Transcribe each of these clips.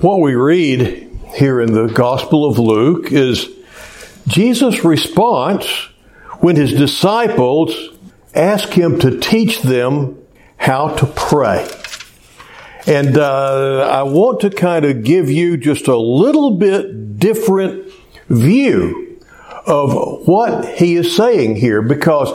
What we read here in the Gospel of Luke is Jesus' response when his disciples ask him to teach them how to pray. And uh, I want to kind of give you just a little bit different view of what he is saying here because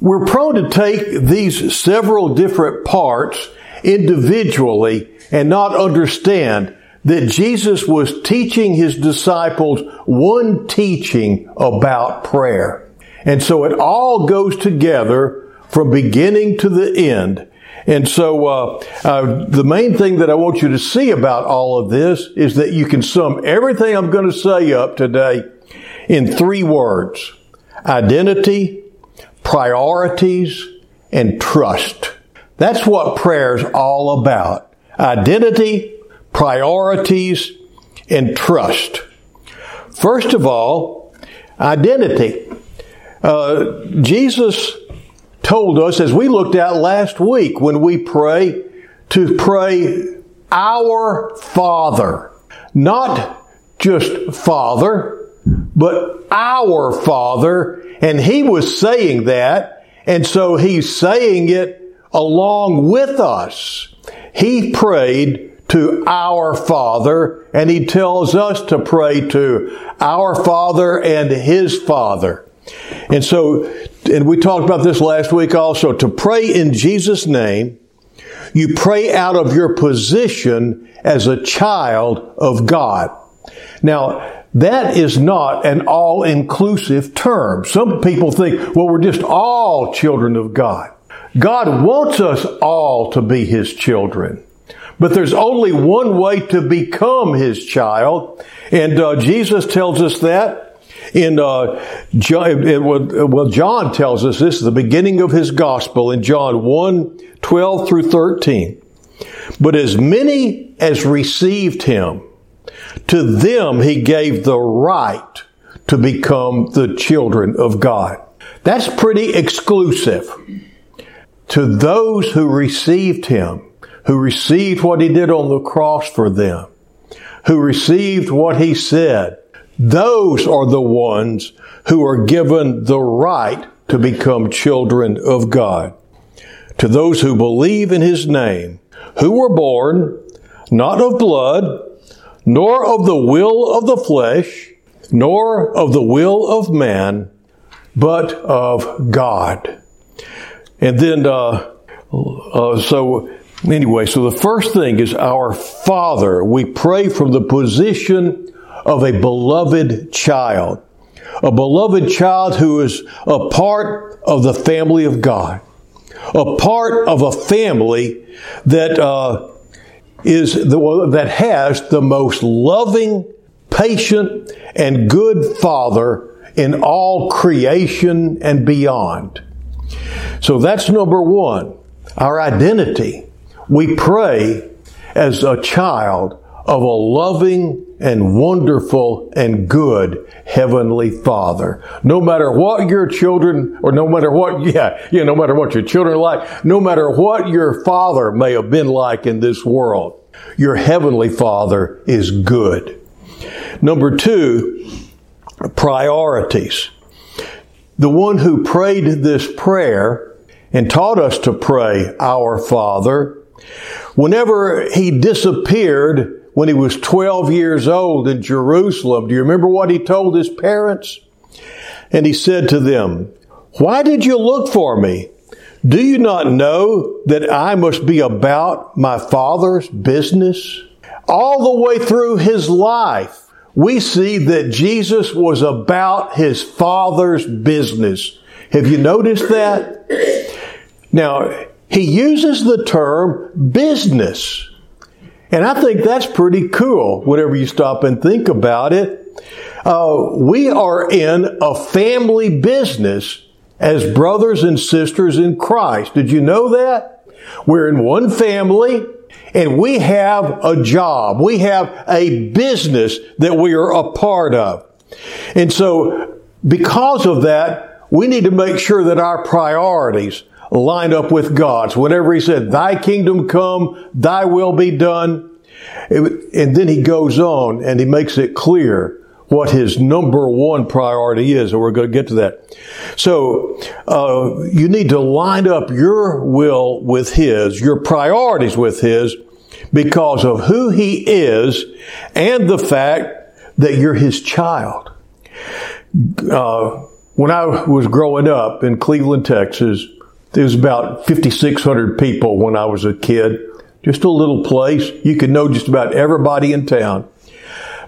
we're prone to take these several different parts individually and not understand that Jesus was teaching his disciples one teaching about prayer. And so it all goes together from beginning to the end. And so, uh, uh, the main thing that I want you to see about all of this is that you can sum everything I'm going to say up today in three words. Identity, priorities, and trust. That's what prayer is all about. Identity, priorities, and trust. First of all, identity. Uh, Jesus told us, as we looked at last week when we pray, to pray our Father. Not just Father, but our Father. And he was saying that, and so he's saying it along with us. He prayed to our Father, and he tells us to pray to our Father and his Father. And so, and we talked about this last week also, to pray in Jesus' name, you pray out of your position as a child of God. Now, that is not an all-inclusive term. Some people think, well, we're just all children of God. God wants us all to be His children. But there's only one way to become His child. And uh, Jesus tells us that in uh, John, well, John tells us this is the beginning of his gospel in John 1, 12 through 13. But as many as received him, to them he gave the right to become the children of God. That's pretty exclusive. To those who received him, who received what he did on the cross for them, who received what he said, those are the ones who are given the right to become children of God. To those who believe in his name, who were born not of blood, nor of the will of the flesh, nor of the will of man, but of God. And then, uh, uh, so anyway, so the first thing is our Father. We pray from the position of a beloved child, a beloved child who is a part of the family of God, a part of a family that uh, is the, that has the most loving, patient, and good Father in all creation and beyond. So that's number one, our identity. We pray as a child of a loving and wonderful and good Heavenly Father. No matter what your children, or no matter what, yeah, yeah, no matter what your children like, no matter what your father may have been like in this world, your Heavenly Father is good. Number two, priorities. The one who prayed this prayer and taught us to pray, Our Father, whenever he disappeared when he was 12 years old in Jerusalem. Do you remember what he told his parents? And he said to them, Why did you look for me? Do you not know that I must be about my Father's business? All the way through his life, we see that Jesus was about his Father's business. Have you noticed that? Now, he uses the term business. And I think that's pretty cool whenever you stop and think about it. Uh, we are in a family business as brothers and sisters in Christ. Did you know that? We're in one family and we have a job. We have a business that we are a part of. And so because of that, we need to make sure that our priorities line up with God's. Whenever he said, thy kingdom come, thy will be done, and then he goes on and he makes it clear what his number one priority is, and we're going to get to that. So, uh, you need to line up your will with his, your priorities with his, because of who he is and the fact that you're his child. Uh, when I was growing up in Cleveland, Texas, there was about 5,600 people when I was a kid. Just a little place. You could know just about everybody in town.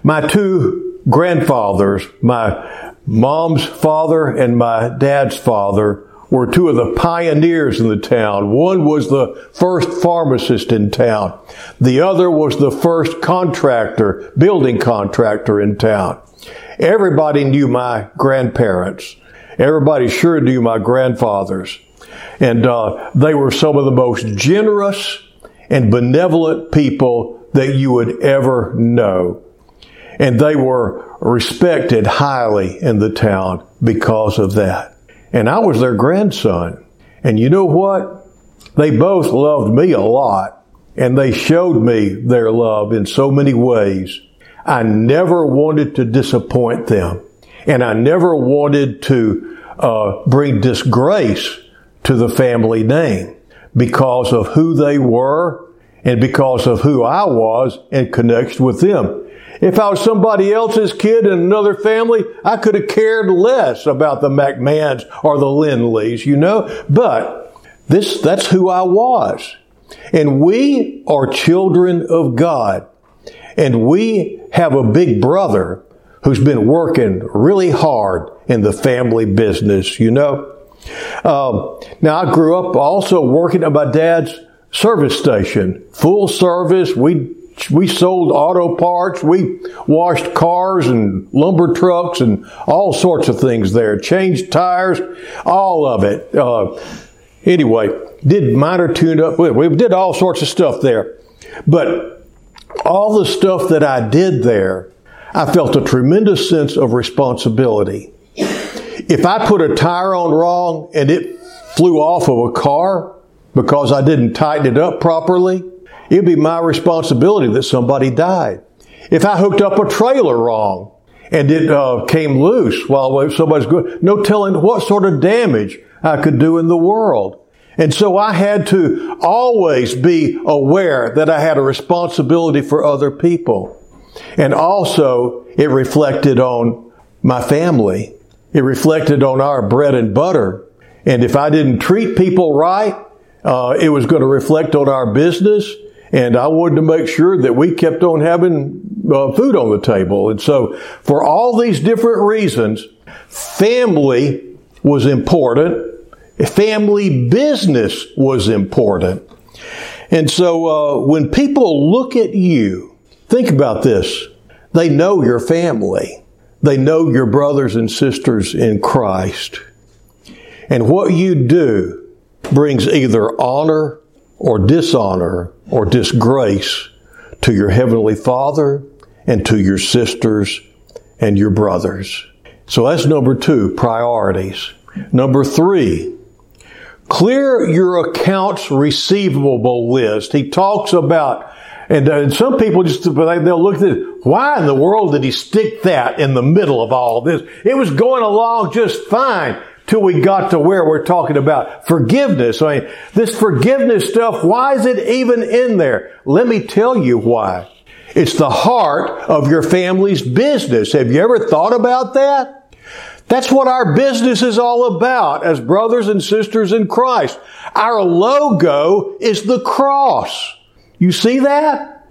My two grandfathers, my mom's father and my dad's father, were two of the pioneers in the town. One was the first pharmacist in town. The other was the first contractor, building contractor in town. Everybody knew my grandparents. Everybody sure knew my grandfathers. And uh, they were some of the most generous and benevolent people that you would ever know. And they were respected highly in the town because of that. And I was their grandson. And you know what? They both loved me a lot and they showed me their love in so many ways. I never wanted to disappoint them and I never wanted to uh, bring disgrace to the family name because of who they were and because of who I was in connection with them. If I was somebody else's kid in another family, I could have cared less about the McMahons or the Lindleys, you know? But this, that's who I was. And we are children of God. And we have a big brother who's been working really hard in the family business, you know? Um, now, I grew up also working at my dad's service station, full service. We we sold auto parts. We washed cars and lumber trucks and all sorts of things there. Changed tires, all of it. Uh, anyway, did minor tune up. We did all sorts of stuff there. But all the stuff that I did there, I felt a tremendous sense of responsibility. If I put a tire on wrong and it flew off of a car because I didn't tighten it up properly, It'd be my responsibility that somebody died. If I hooked up a trailer wrong and it uh, came loose while somebody's good, no telling what sort of damage I could do in the world. And so I had to always be aware that I had a responsibility for other people. And also, it reflected on my family. It reflected on our bread and butter. And if I didn't treat people right, uh, it was going to reflect on our business and I wanted to make sure that we kept on having uh, food on the table. And so, for all these different reasons, family was important. Family business was important. And so, uh, when people look at you, think about this. They know your family. They know your brothers and sisters in Christ. And what you do brings either honor or dishonor or disgrace to your Heavenly Father and to your sisters and your brothers. So that's number two, priorities. Number three, clear your accounts receivable list. He talks about, and, and some people just, they'll look at it, why in the world did he stick that in the middle of all this? It was going along just fine till we got to where we're talking about forgiveness. I mean, this forgiveness stuff, why is it even in there? Let me tell you why. It's the heart of your family's business. Have you ever thought about that? That's what our business is all about as brothers and sisters in Christ. Our logo is the cross. You see that?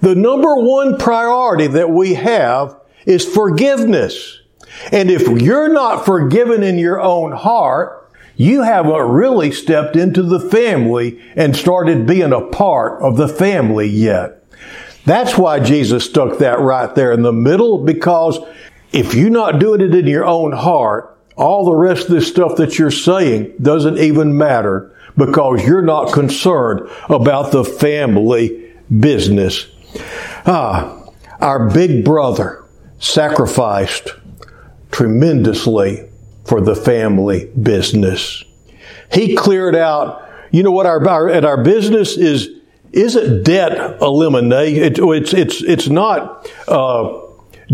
The number one priority that we have is forgiveness. And if you're not forgiven in your own heart, you haven't really stepped into the family and started being a part of the family yet. That's why Jesus stuck that right there in the middle because if you're not doing it in your own heart, all the rest of this stuff that you're saying doesn't even matter because you're not concerned about the family business. Ah, our big brother sacrificed tremendously for the family business. He cleared out, you know what our, our, our business is, isn't debt elimination. It, it's, it's, it's not uh,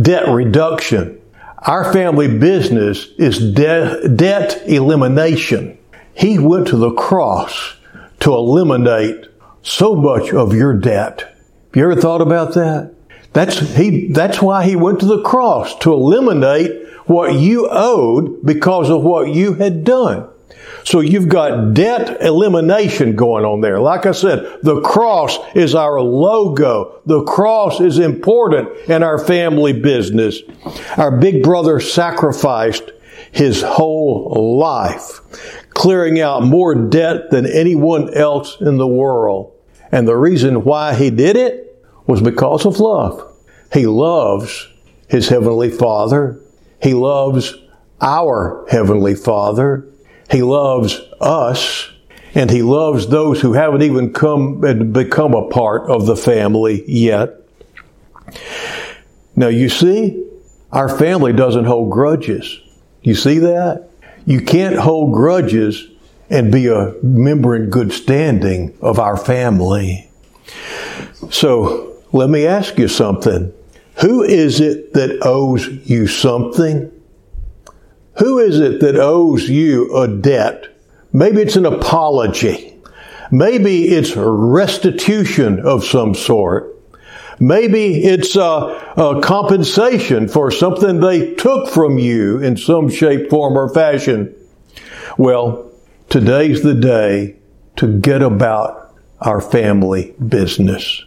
debt reduction. Our family business is de- debt elimination. He went to the cross to eliminate so much of your debt. Have you ever thought about that? That's, he, that's why he went to the cross, to eliminate what you owed because of what you had done. So you've got debt elimination going on there. Like I said, the cross is our logo. The cross is important in our family business. Our big brother sacrificed his whole life, clearing out more debt than anyone else in the world. And the reason why he did it was because of love. He loves his heavenly father. He loves our heavenly father. He loves us and he loves those who haven't even come and become a part of the family yet. Now you see, our family doesn't hold grudges. You see that? You can't hold grudges and be a member in good standing of our family. So let me ask you something. Who is it that owes you something? Who is it that owes you a debt? Maybe it's an apology. Maybe it's restitution of some sort. Maybe it's a, a, compensation for something they took from you in some shape, form, or fashion. Well, today's the day to get about our family business.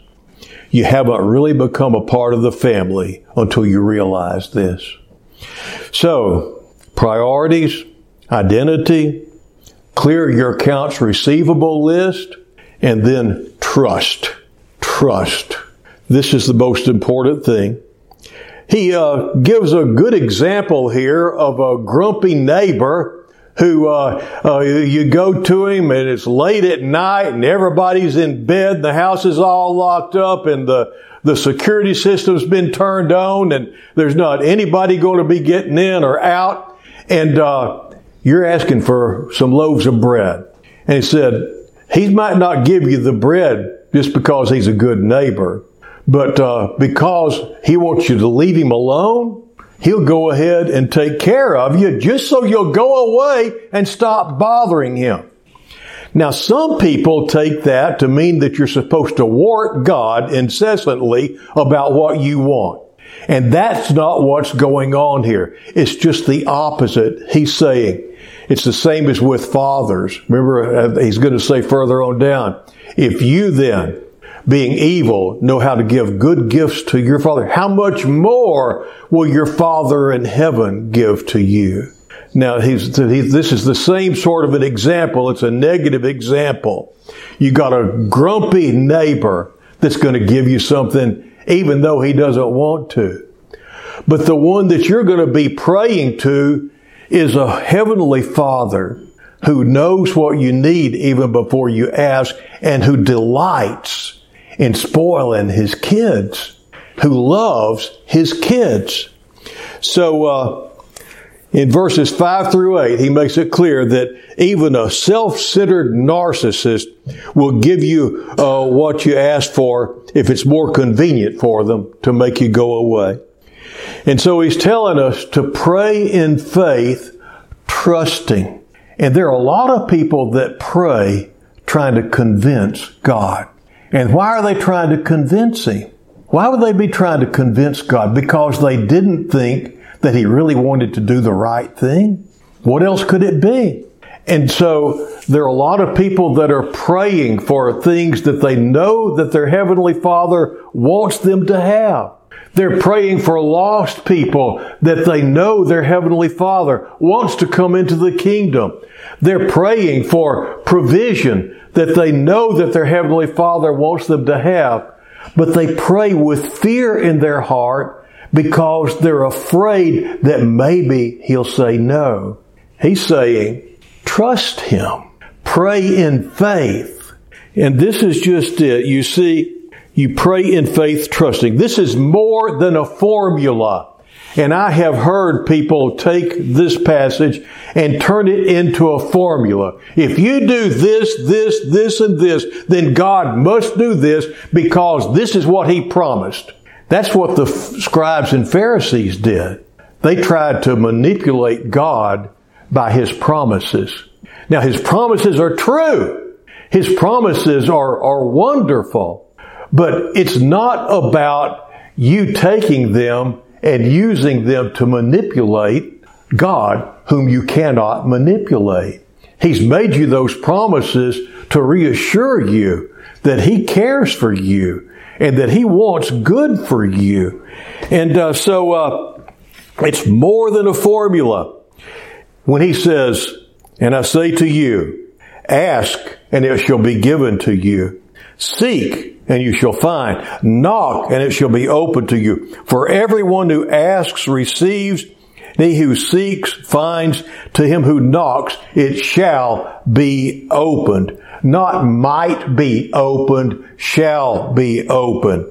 You haven't really become a part of the family until you realize this. So, priorities, identity, clear your accounts receivable list, and then trust. Trust. This is the most important thing. He uh, gives a good example here of a grumpy neighbor who uh, uh, you go to him and it's late at night and everybody's in bed, and the house is all locked up, and the the security system's been turned on, and there's not anybody going to be getting in or out and uh, you're asking for some loaves of bread. And he said, he might not give you the bread just because he's a good neighbor, but uh, because he wants you to leave him alone, he'll go ahead and take care of you just so you'll go away and stop bothering him. Now, some people take that to mean that you're supposed to wart God incessantly about what you want. And that's not what's going on here. It's just the opposite. He's saying it's the same as with fathers. Remember, uh, he's going to say further on down, if you then, being evil, know how to give good gifts to your father, how much more will your father in heaven give to you? Now, he's, he's, this is the same sort of an example. It's a negative example. You got a grumpy neighbor that's going to give you something even though he doesn't want to. But the one that you're going to be praying to is a heavenly father who knows what you need even before you ask and who delights in spoiling his kids, who loves his kids. So, uh, in verses 5 through 8, he makes it clear that even a self-centered narcissist will give you uh, what you ask for if it's more convenient for them to make you go away. And so he's telling us to pray in faith, trusting. And there are a lot of people that pray trying to convince God. And why are they trying to convince Him? Why would they be trying to convince God? Because they didn't think that he really wanted to do the right thing? What else could it be? And so there are a lot of people that are praying for things that they know that their Heavenly Father wants them to have. They're praying for lost people that they know their Heavenly Father wants to come into the kingdom. They're praying for provision that they know that their Heavenly Father wants them to have, but they pray with fear in their heart because they're afraid that maybe he'll say no. He's saying, trust him. Pray in faith. And this is just it. You see, you pray in faith trusting. This is more than a formula. And I have heard people take this passage and turn it into a formula. If you do this, this, this, and this, then God must do this because this is what He promised. That's what the scribes and Pharisees did. They tried to manipulate God by His promises. Now His promises are true. His promises are, are wonderful. But it's not about you taking them and using them to manipulate God, whom you cannot manipulate. He's made you those promises to reassure you that He cares for you and that He wants good for you. And uh, so uh, it's more than a formula. When He says, and I say to you, ask and it shall be given to you. Seek and you shall find. Knock, and it shall be opened to you. For everyone who asks receives, he who seeks finds, to him who knocks it shall be opened. Not might be opened, shall be opened.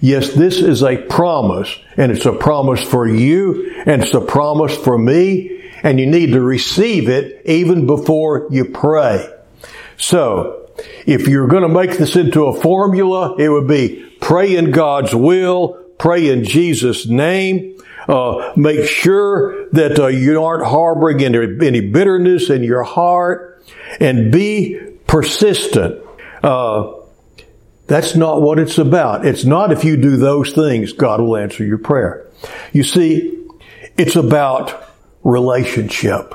Yes, this is a promise, and it's a promise for you, and it's a promise for me, and you need to receive it even before you pray. So, if you're going to make this into a formula, it would be pray in God's will, pray in Jesus' name, uh, make sure that uh, you aren't harboring any, any, bitterness in your heart, and be persistent. Uh, that's not what it's about. It's not if you do those things, God will answer your prayer. You see, it's about relationship.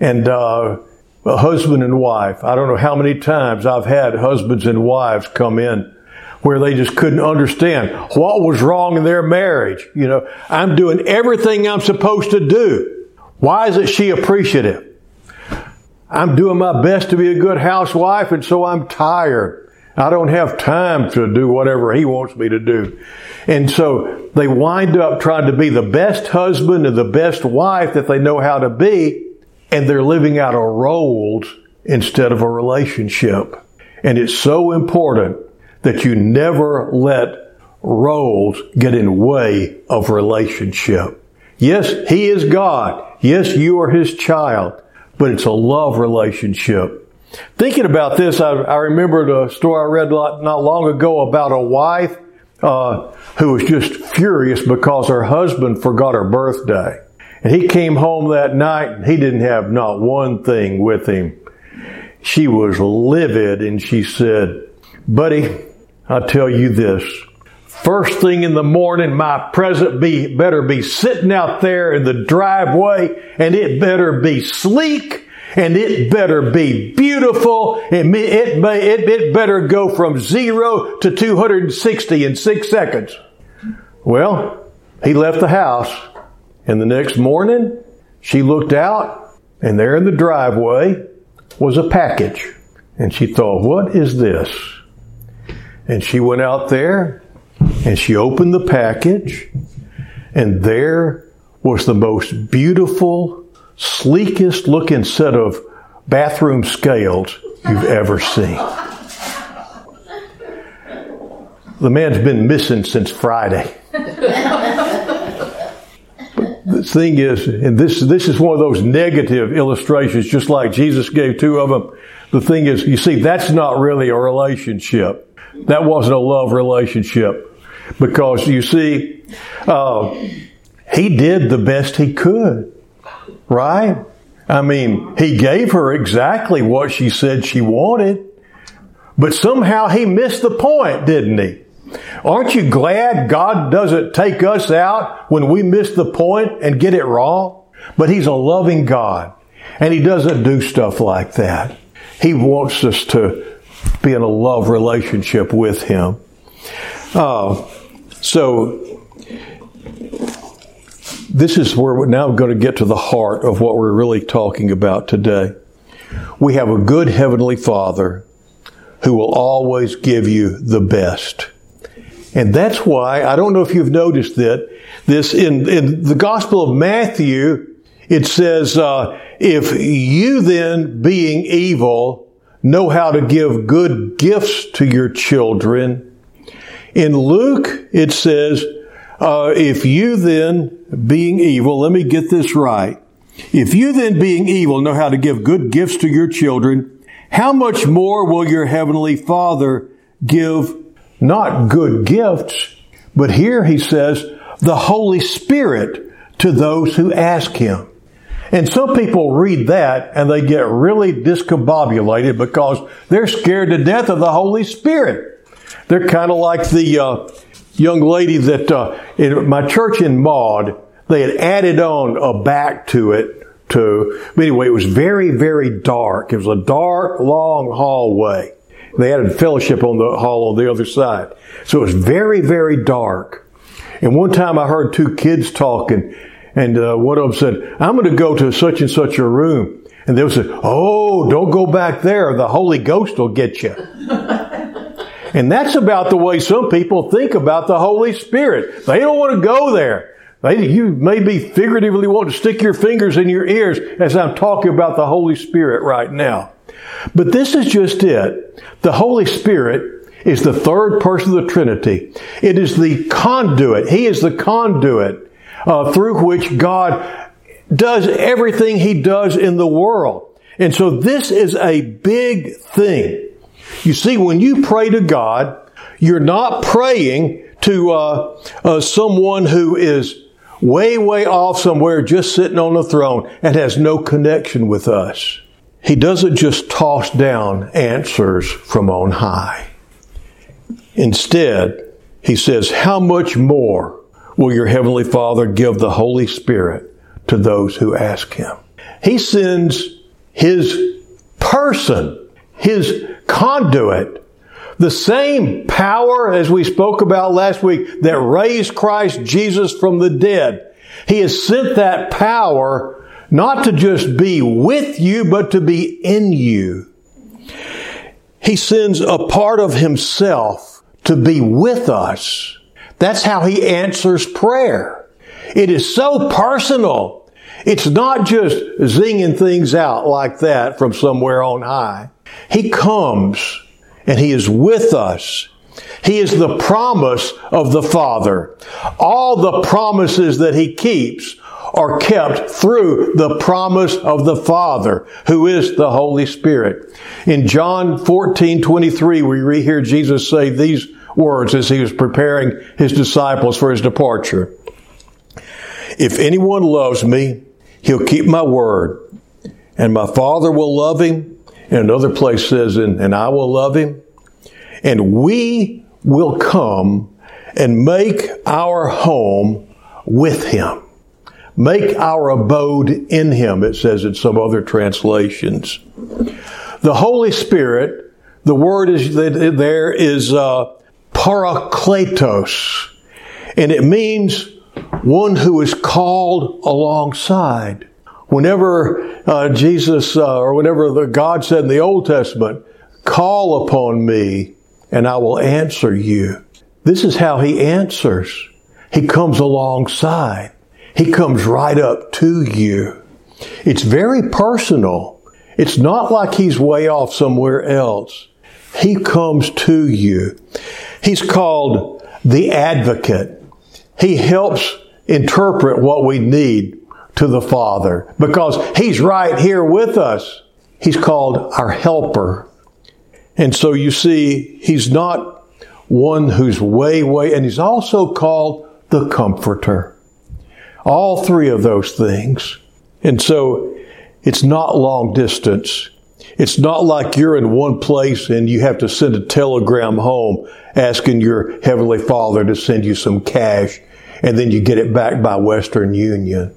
And uh, a husband and wife. I don't know how many times I've had husbands and wives come in where they just couldn't understand what was wrong in their marriage. You know, I'm doing everything I'm supposed to do. Why isn't she appreciative? I'm doing my best to be a good housewife and so I'm tired. I don't have time to do whatever he wants me to do. And so they wind up trying to be the best husband and the best wife that they know how to be and they're living out of roles instead of a relationship. And it's so important that you never let roles get in way of relationship. Yes, He is God. Yes, you are His child, but it's a love relationship. Thinking about this, I, I remembered a story I read not long ago about a wife uh, who was just furious because her husband forgot her birthday. And he came home that night and he didn't have not one thing with him. She was livid and she said, Buddy, I tell you this. First thing in the morning, my present be, better be sitting out there in the driveway and it better be sleek and it better be beautiful. It, it, it, it better go from zero to 260 in six seconds. Well, he left the house and the next morning, she looked out, and there in the driveway was a package. And she thought, what is this? And she went out there and she opened the package, and there was the most beautiful, sleekest looking set of bathroom scales you've ever seen. The man's been missing since Friday. the thing is, and this, this is one of those negative illustrations, just like Jesus gave two of them. The thing is, you see, that's not really a relationship. That wasn't a love relationship. Because you see, uh, he did the best he could. Right? I mean, he gave her exactly what she said she wanted. But somehow he missed the point, didn't he? Aren't you glad God doesn't take us out when we miss the point and get it wrong? But He's a loving God and He doesn't do stuff like that. He wants us to be in a love relationship with Him. Uh, so, this is where we're now going to get to the heart of what we're really talking about today. We have a good Heavenly Father who will always give you the best. And that's why, I don't know if you've noticed that, this in, in the Gospel of Matthew, it says, uh, if you then, being evil, know how to give good gifts to your children. In Luke, it says, uh, if you then, being evil, let me get this right. If you then, being evil, know how to give good gifts to your children, how much more will your heavenly Father give not good gifts, but here he says, the Holy Spirit to those who ask him. And some people read that and they get really discombobulated because they're scared to death of the Holy Spirit. They're kind of like the uh, young lady that uh, in my church in Maud, they had added on a back to it. To anyway, it was very, very dark. It was a dark, long hallway. They added fellowship on the hall on the other side, so it was very, very dark. And one time I heard two kids talking, and uh, one of them said, I'm going to go to such and such a room. And they said, Oh, don't go back there. The Holy Ghost will get you. and that's about the way some people think about the Holy Spirit. They don't want to go there. They, you maybe figuratively want to stick your fingers in your ears as I'm talking about the Holy Spirit right now. But this is just it. The Holy Spirit is the third person of the Trinity. It is the conduit. He is the conduit uh, through which God does everything He does in the world. And so this is a big thing. You see, when you pray to God, you're not praying to uh, uh, someone who is way, way off somewhere, just sitting on a throne and has no connection with us. He doesn't just toss down answers from on high. Instead, he says, How much more will your Heavenly Father give the Holy Spirit to those who ask Him? He sends His person, His conduit, the same power as we spoke about last week that raised Christ Jesus from the dead. He has sent that power not to just be with you, but to be in you. He sends a part of Himself to be with us. That's how he answers prayer. It is so personal. It's not just zinging things out like that from somewhere on high. He comes and he is with us. He is the promise of the Father. All the promises that he keeps are kept through the promise of the Father, who is the Holy Spirit. In John 14, 23, we hear Jesus say these words as he was preparing his disciples for his departure. If anyone loves me, he'll keep my word, and my Father will love him. And another place says, and, and I will love him. And we will come and make our home with him. Make our abode in him, it says in some other translations. The Holy Spirit, the word is there is uh, parakletos, and it means one who is called alongside. Whenever uh, Jesus uh, or whenever the God said in the Old Testament, "Call upon me, and I will answer you," this is how He answers. He comes alongside. He comes right up to you. It's very personal. It's not like He's way off somewhere else. He comes to you. He's called the advocate. He helps interpret what we need to the Father because He's right here with us. He's called our helper. And so you see, He's not one who's way, way, and He's also called the comforter. All three of those things. And so it's not long distance. It's not like you're in one place and you have to send a telegram home asking your Heavenly Father to send you some cash and then you get it back by Western Union.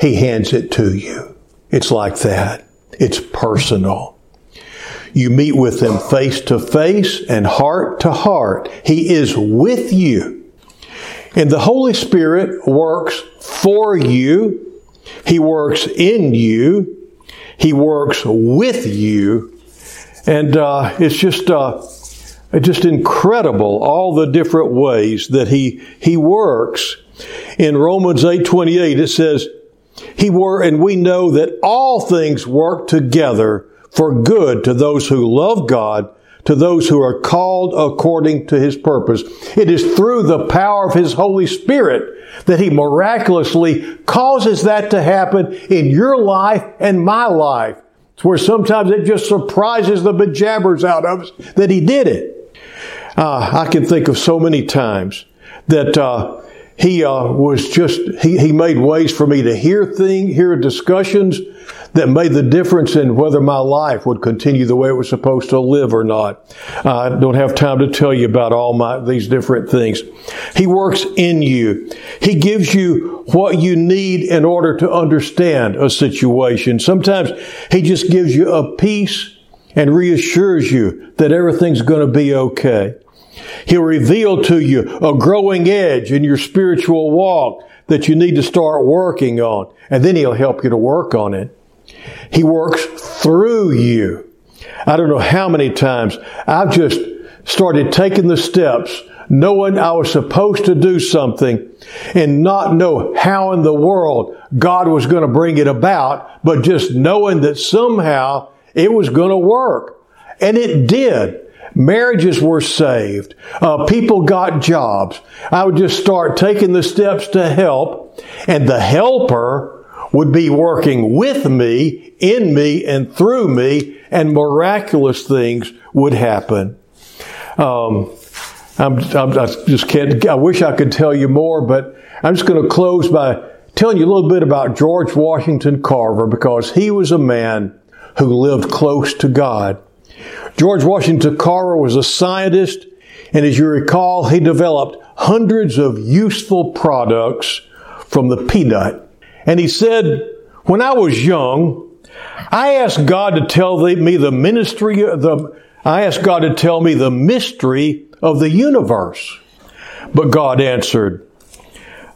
He hands it to you. It's like that. It's personal. You meet with him face to face and heart to heart. He is with you. And the Holy Spirit works for you. He works in you. He works with you. And uh, it's just uh, just incredible all the different ways that he he works. In Romans 8:28 it says he were and we know that all things work together for good to those who love God, to those who are called according to his purpose. It is through the power of his Holy Spirit that he miraculously causes that to happen in your life and my life. It's where sometimes it just surprises the bejabbers out of us that he did it. Uh, I can think of so many times that uh, he uh, was just he, he made ways for me to hear things, hear discussions that made the difference in whether my life would continue the way it was supposed to live or not. I don't have time to tell you about all my these different things. He works in you. He gives you what you need in order to understand a situation. Sometimes he just gives you a peace and reassures you that everything's going to be okay. He'll reveal to you a growing edge in your spiritual walk that you need to start working on, and then He'll help you to work on it. He works through you. I don't know how many times I've just started taking the steps knowing I was supposed to do something and not know how in the world God was going to bring it about, but just knowing that somehow it was going to work. And it did. Marriages were saved. Uh, people got jobs. I would just start taking the steps to help, and the helper would be working with me, in me, and through me, and miraculous things would happen. Um, I'm, I'm, i just can't, I wish I could tell you more, but I'm just going to close by telling you a little bit about George Washington Carver because he was a man who lived close to God. George Washington Carver was a scientist, and as you recall, he developed hundreds of useful products from the peanut. And he said, when I was young, I asked God to tell me the ministry, the, I asked God to tell me the mystery of the universe. But God answered,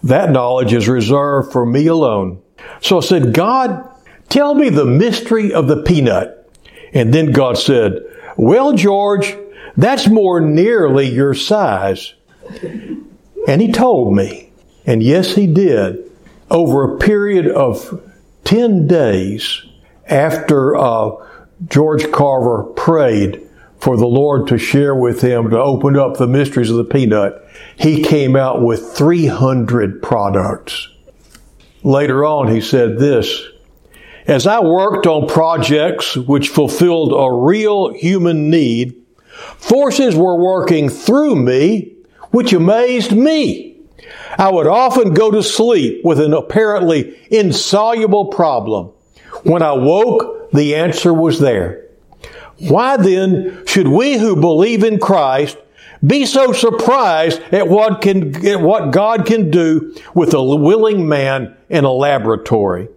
that knowledge is reserved for me alone. So I said, God, tell me the mystery of the peanut. And then God said, well, George, that's more nearly your size. And he told me, and yes, he did, over a period of 10 days after uh, George Carver prayed for the Lord to share with him to open up the mysteries of the peanut, he came out with 300 products. Later on, he said this as I worked on projects which fulfilled a real human need, forces were working through me which amazed me. I would often go to sleep with an apparently insoluble problem. When I woke, the answer was there. Why then should we who believe in Christ be so surprised at what can, at what God can do with a willing man in a laboratory?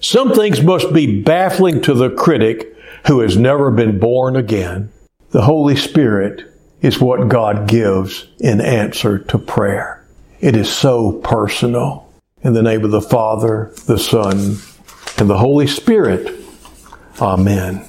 Some things must be baffling to the critic who has never been born again. The Holy Spirit is what God gives in answer to prayer. It is so personal. In the name of the Father, the Son, and the Holy Spirit. Amen.